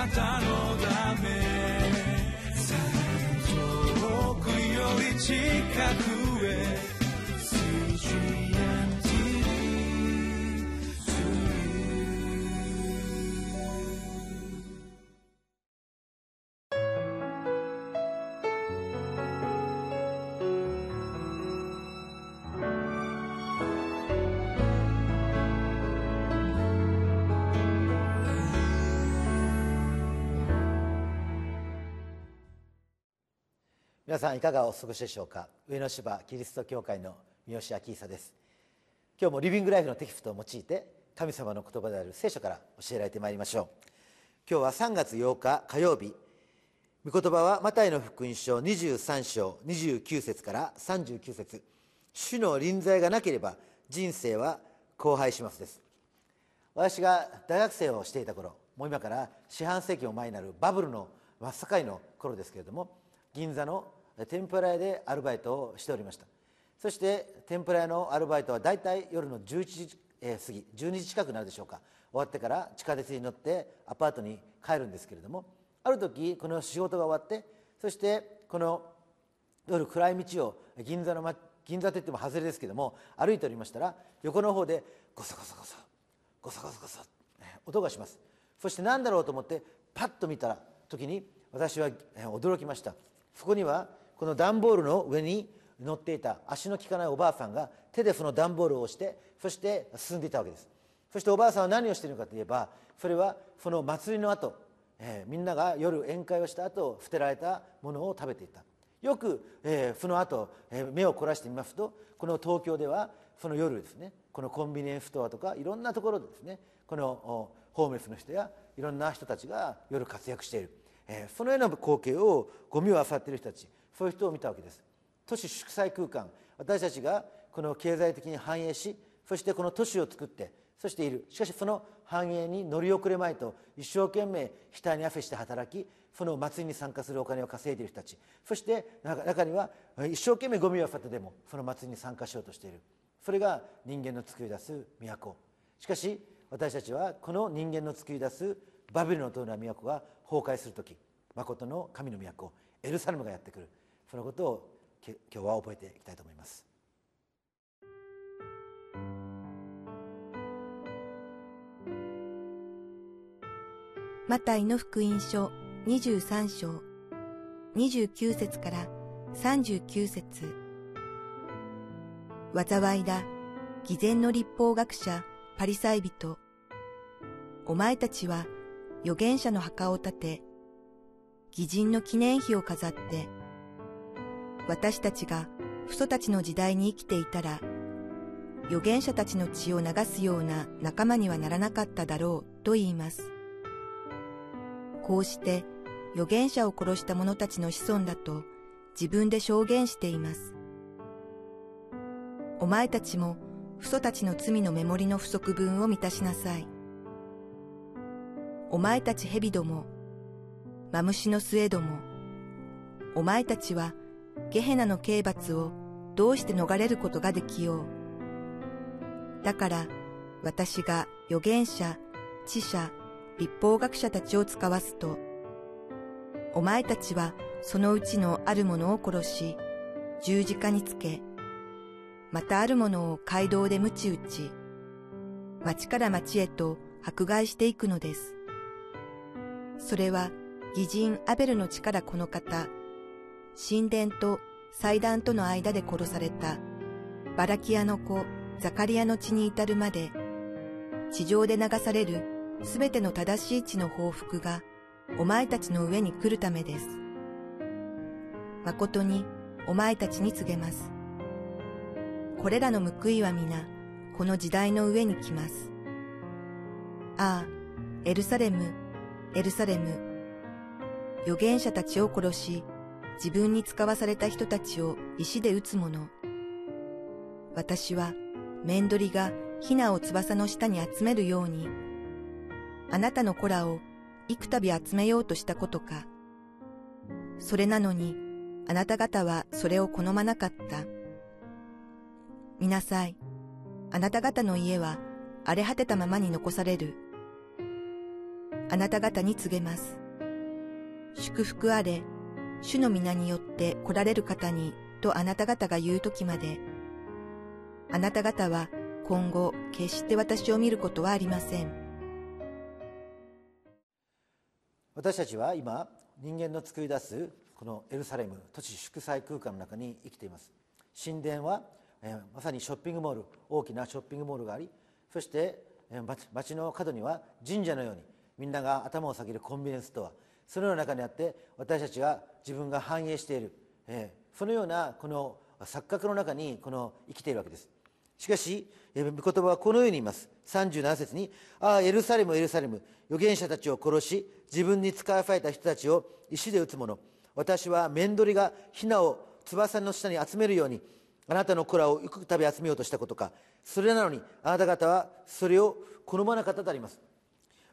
なたのため。遠くより近くへ。皆さんいかがお過ごしでしょうか？上野芝キリスト教会の三好明久です。今日もリビングライフのテキストを用いて神様の言葉である聖書から教えられてまいりましょう。今日は3月8日火曜日。御言葉はマタイの福音書23章29節から39節。主の臨在がなければ人生は荒廃しますです。私が大学生をしていた頃もう今から四半世紀を前になるバブルの真っ盛りの頃ですけれども銀座の天ぷら屋でアルバイトをしておりました。そして天ぷら屋のアルバイトは大体夜の11時過ぎ12時近くなるでしょうか。終わってから地下鉄に乗ってアパートに帰るんですけれどもある時この仕事が終わってそしてこの夜暗い道を銀座の、ま、銀座といっても外れですけども歩いておりましたら横の方でゴソゴソゴソゴソゴソゴソ音がします。そして何だろうと思ってパッと見た時に私は驚きました。そこにはこの段ボールの上に乗っていた足の利かないおばあさんが手でその段ボールを押してそして進んでいたわけです。そしておばあさんは何をしているのかといえばそれはその祭りの後、えー、みんなが夜宴会をした後捨てられたものを食べていた。よく、えー、その後、えー、目を凝らしてみますとこの東京ではその夜ですねこのコンビニエンスストアとかいろんなところでですねこのホームレスの人やいろんな人たちが夜活躍している。えー、そのような光景をゴミを漁っている人たちそういう人を見たわけです。都市祝祭空間。私たちがこの経済的に繁栄しそしてこの都市を作ってそしている。しかしその繁栄に乗り遅れまいと一生懸命額に汗して働きその祭りに参加するお金を稼いでいる人たち。そして中には一生懸命ゴミを漁ってでもその祭りに参加しようとしている。それが人間の作り出す都。しかし私たちはこの人間の作り出すバビルの塔の都が崩壊する時誠の神の都エルサレムがやってくる。そのことを今日は覚えていきたいと思います。マタイの福音書23章。29節から39節。災いだ。偽善の立法学者パリサイ人。お前たちは預言者の墓を建て、義人の記念碑を飾って、私たちが父祖たちの時代に生きていたら、預言者たちの血を流すような仲間にはならなかっただろうと言います。こうして預言者を殺した者たちの子孫だと自分で証言しています。お前たちも父祖たちの罪のメモリの不足分を満たしなさい。お前たち蛇ども、マムシの末ども、お前たちはゲヘナの刑罰をどうして逃れることができよう。だから私が預言者、知者、立法学者たちを使わすと、お前たちはそのうちのあるものを殺し、十字架につけ、またあるものを街道で鞭打ち、町から町へと迫害していくのです。それは義人アベルの地からこの方、神殿と祭壇との間で殺されたバラキアの子ザカリアの地に至るまで、地上で流されるすべての正しい地の報復がお前たちの上に来るためです。誠にお前たちに告げます。これらの報いは皆、この時代の上に来ます。ああ、エルサレム、エルサレム、預言者たちを殺し、自分に使わされた人たちを石で撃つ者。私は、面取りがヒナを翼の下に集めるように、あなたの子らを幾度集めようとしたことか。それなのに、あなた方はそれを好まなかった。見なさい。あなた方の家は荒れ果てたままに残される。あなた方に告げます。祝福あれ、主の皆によって来られる方に、とあなた方が言う時まで、あなた方は今後決して私を見ることはありません。私たちは今人間の作り出すこのエルサレム都市祝祭空間の中に生きています神殿は、えーまさにショッピングモール大きなショッピングモールがありそして、えー街街の角には神社のようにみんなが頭を下げるコンビニエンスストアそのような中にあって私たちは自分が繁栄している、えーそのようなこの錯覚の中にこの生きているわけですしかし、御言葉はこのように言います。37節に、ああ、エルサレム、エルサレム、預言者たちを殺し、自分に使わされた人たちを石で撃つ者。私は面取りがヒナを翼の下に集めるように、あなたの子らを幾度集めようとしたことか。それなのに、あなた方はそれを好まなかったとあります。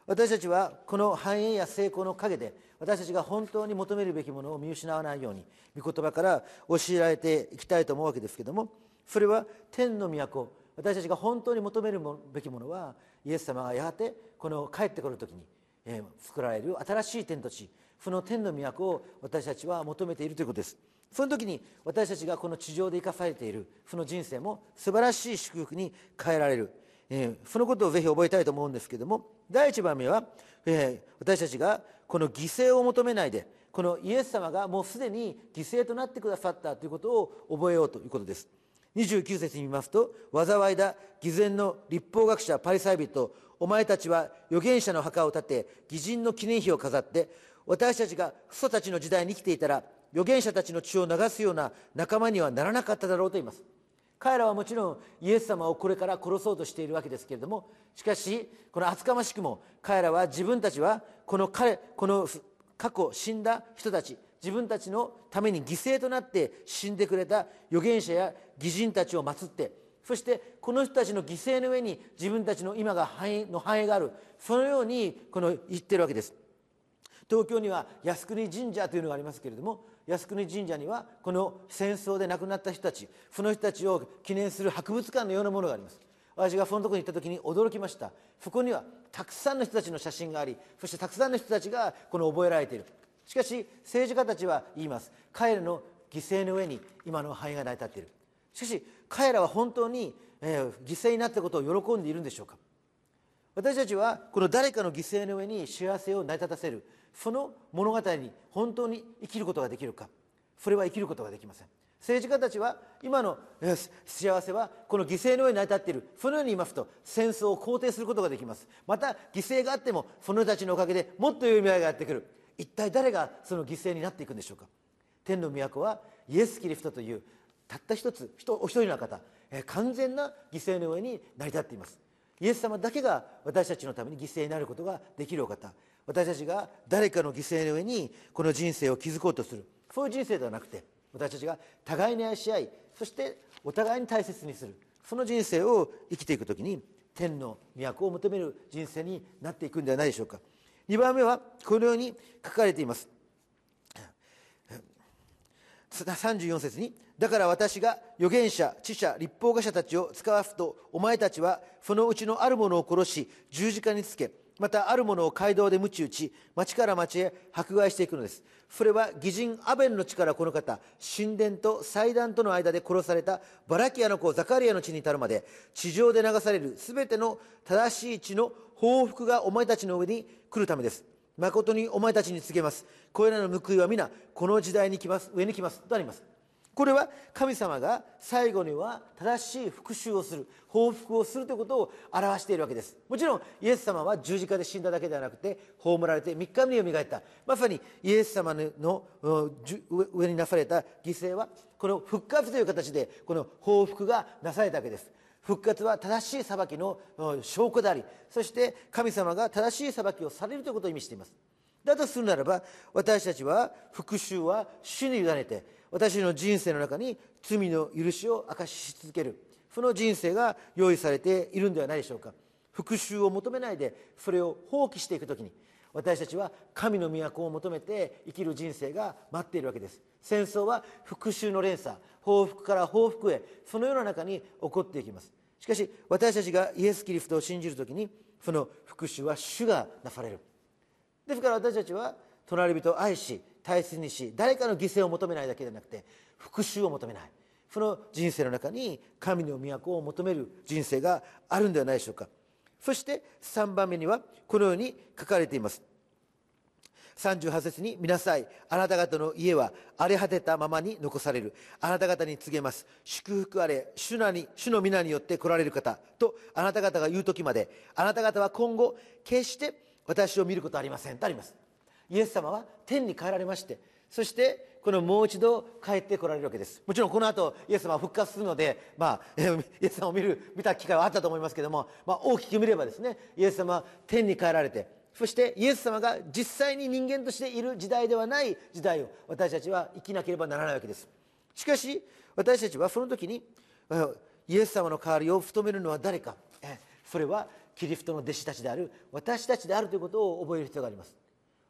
私たちはこの繁栄や成功の陰で私たちが本当に求めるべきものを見失わないように御言葉から教えられていきたいと思うわけですけどもそれは天の都私たちが本当に求めるべきものはイエス様がやがてこの帰ってくる時に、え作られる新しい天と地その天の都を私たちは求めているということです。その時に私たちがこの地上で生かされているその人生も素晴らしい祝福に変えられる。えーそのことをぜひ覚えたいと思うんですけども第一番目は、えー私たちがこの犠牲を求めないでこのイエス様がもうすでに犠牲となってくださったということを覚えようということです。29節に見ますと災いだ偽善の立法学者パリサイ人お前たちは預言者の墓を建て義人の記念碑を飾って私たちが父祖たちの時代に生きていたら預言者たちの血を流すような仲間にはならなかっただろうと言います。彼らはもちろんイエス様をこれから殺そうとしているわけですけれどもしかしこの厚かましくも彼らは自分たちはこの彼この過去死んだ人たち自分たちのために犠牲となって死んでくれた預言者や義人たちを祀ってそしてこの人たちの犠牲の上に自分たちの今が繁栄の繁栄があるそのようにこの言ってるわけです。東京には靖国神社というのがありますけれども靖国神社にはこの戦争で亡くなった人たちその人たちを記念する博物館のようなものがあります。私がそのところに行った時に驚きました。そこにはたくさんの人たちの写真がありそしてたくさんの人たちがこの覚えられている。しかし政治家たちは言います。彼らの犠牲の上に今の繁栄が成り立っている。しかし彼らは本当に、えー犠牲になったことを喜んでいるんでしょうか。私たちはこの誰かの犠牲の上に幸せを成り立たせる。その物語に本当に生きることができるか。それは生きることができません。政治家たちは今の幸せはこの犠牲の上に成り立っている。そのように言いますと戦争を肯定することができます。また犠牲があってもその人たちのおかげでもっと良い未来がやってくる。一体誰がその犠牲になっていくんでしょうか。天の都はイエス・キリストというたった一つお一人の方完全な犠牲の上に成り立っています。イエス様だけが私たちのために犠牲になることができるお方。私たちが誰かの犠牲の上にこの人生を築こうとする。そういう人生ではなくて私たちが互いに愛し合いそしてお互いに大切にする。その人生を生きていく時に天の都を求める人生になっていくんではないでしょうか。2番目はこのように書かれています。34節に「だから私が預言者知者立法学者たちを使わすとお前たちはそのうちのある者を殺し十字架につけまたある者を街道で鞭打ち町から町へ迫害していくのです。それは義人アベルの地からこの方神殿と祭壇との間で殺されたバラキアの子ザカリアの地に至るまで地上で流される全ての正しい血の報復がお前たちの上に来るためです。誠にお前たちに告げます。これらの報いは皆この時代に来ます上に来ますとあります。これは神様が最後には正しい復讐をする報復をするということを表しているわけです。もちろんイエス様は十字架で死んだだけではなくて葬られて3日目によみがえった。まさにイエス様の上になされた犠牲はこの復活という形でこの報復がなされたわけです。復活は正しい裁きの証拠でありそして神様が正しい裁きをされるということを意味しています。だとするならば私たちは復讐は主に委ねて私の人生の中に罪の許しを明かしし続ける。その人生が用意されているんではないでしょうか。復讐を求めないでそれを放棄していく時に私たちは神の都を求めて生きる人生が待っているわけです。戦争は復讐の連鎖報復から報復へそのような中に起こっていきます。しかし私たちがイエス・キリストを信じる時にその復讐は主がなされる。ですから私たちは隣人を愛し大切にし誰かの犠牲を求めないだけでなくて復讐を求めない。その人生の中に神の都を求める人生があるんではないでしょうか。そして3番目にはこのように書かれています。38節に見なさいあなた方の家は荒れ果てたままに残される。あなた方に告げます。祝福あれ主なに主の皆によって来られる方とあなた方が言う時まであなた方は今後決して私を見ることありません。とあります。イエス様は天に帰られましてそしてこのもう一度帰ってこられるわけです。もちろんこの後イエス様は復活するので、まあ、イエス様を見る見た機会はあったと思いますけども、まあ、大きく見ればですねイエス様は天に帰られてそしてイエス様が実際に人間としている時代ではない時代を私たちは生きなければならないわけです。しかし私たちはその時にイエス様の代わりを務めるのは誰か。それはキリストの弟子たちである私たちであるということを覚える必要があります。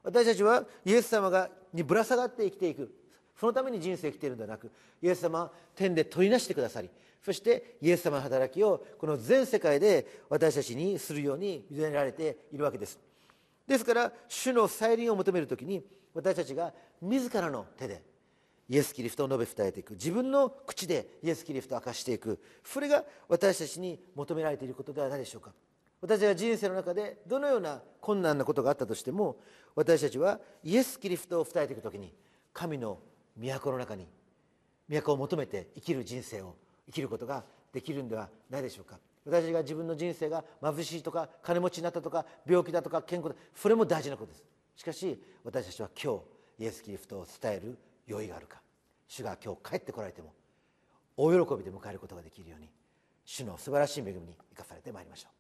私たちはイエス様がにぶら下がって生きていく。そのために人生生きているのではなくイエス様は天で取りなしてくださりそしてイエス様の働きをこの全世界で私たちにするように委ねられているわけです。ですから主の再臨を求める時に私たちが自らの手でイエス・キリストを述べ伝えていく。自分の口でイエス・キリストを明かしていく。それが私たちに求められていることではないでしょうか。私が人生の中でどのような困難なことがあったとしても私たちはイエス・キリストを伝えていく時に神の都の中に都を求めて生きる人生を生きることができるんではないでしょうか。私が自分の人生が貧しいとか金持ちになったとか病気だとか健康だそれも大事なことです。しかし私たちは今日イエス・キリストを伝える用意があるか。主が今日帰ってこられても大喜びで迎えることができるように主の素晴らしい恵みに生かされてまいりましょう。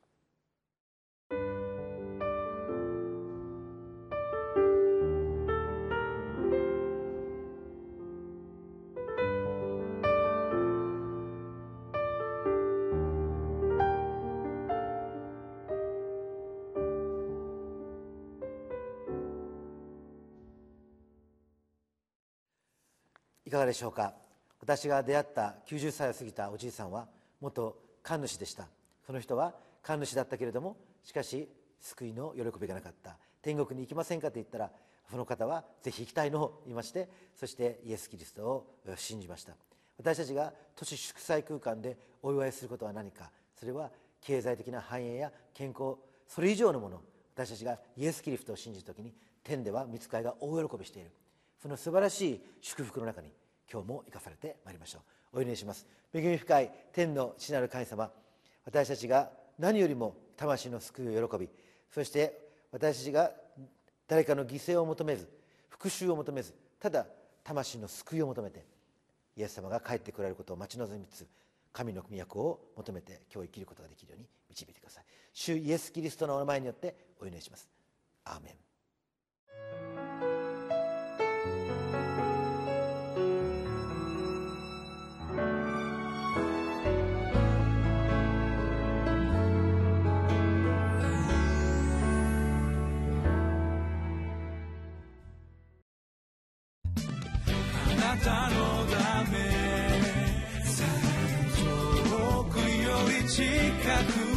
いかがでしょうか？私が出会った90歳を過ぎたおじいさんは元神主でした。その人は神主だったけれどもしかし救いの喜びがなかった。天国に行きませんかと言ったらその方はぜひ行きたいのを言いましてそしてイエス・キリストを信じました。私たちが都市祝祭空間でお祝いすることは何かそれは経済的な繁栄や健康それ以上のもの私たちがイエス・キリストを信じる時に天では見つかりが大喜びしている。その素晴らしい祝福の中に今日も生かされてまいりましょう。お祈りします。恵み深い天の父なる神様私たちが何よりも魂の救いを喜びそして私たちが誰かの犠牲を求めず復讐を求めずただ魂の救いを求めてイエス様が帰ってくられることを待ち望みつつ神の都を求めて今日生きることができるように導いてください。主イエス・キリストのお名前によってお祈りします。アーメン。jika ku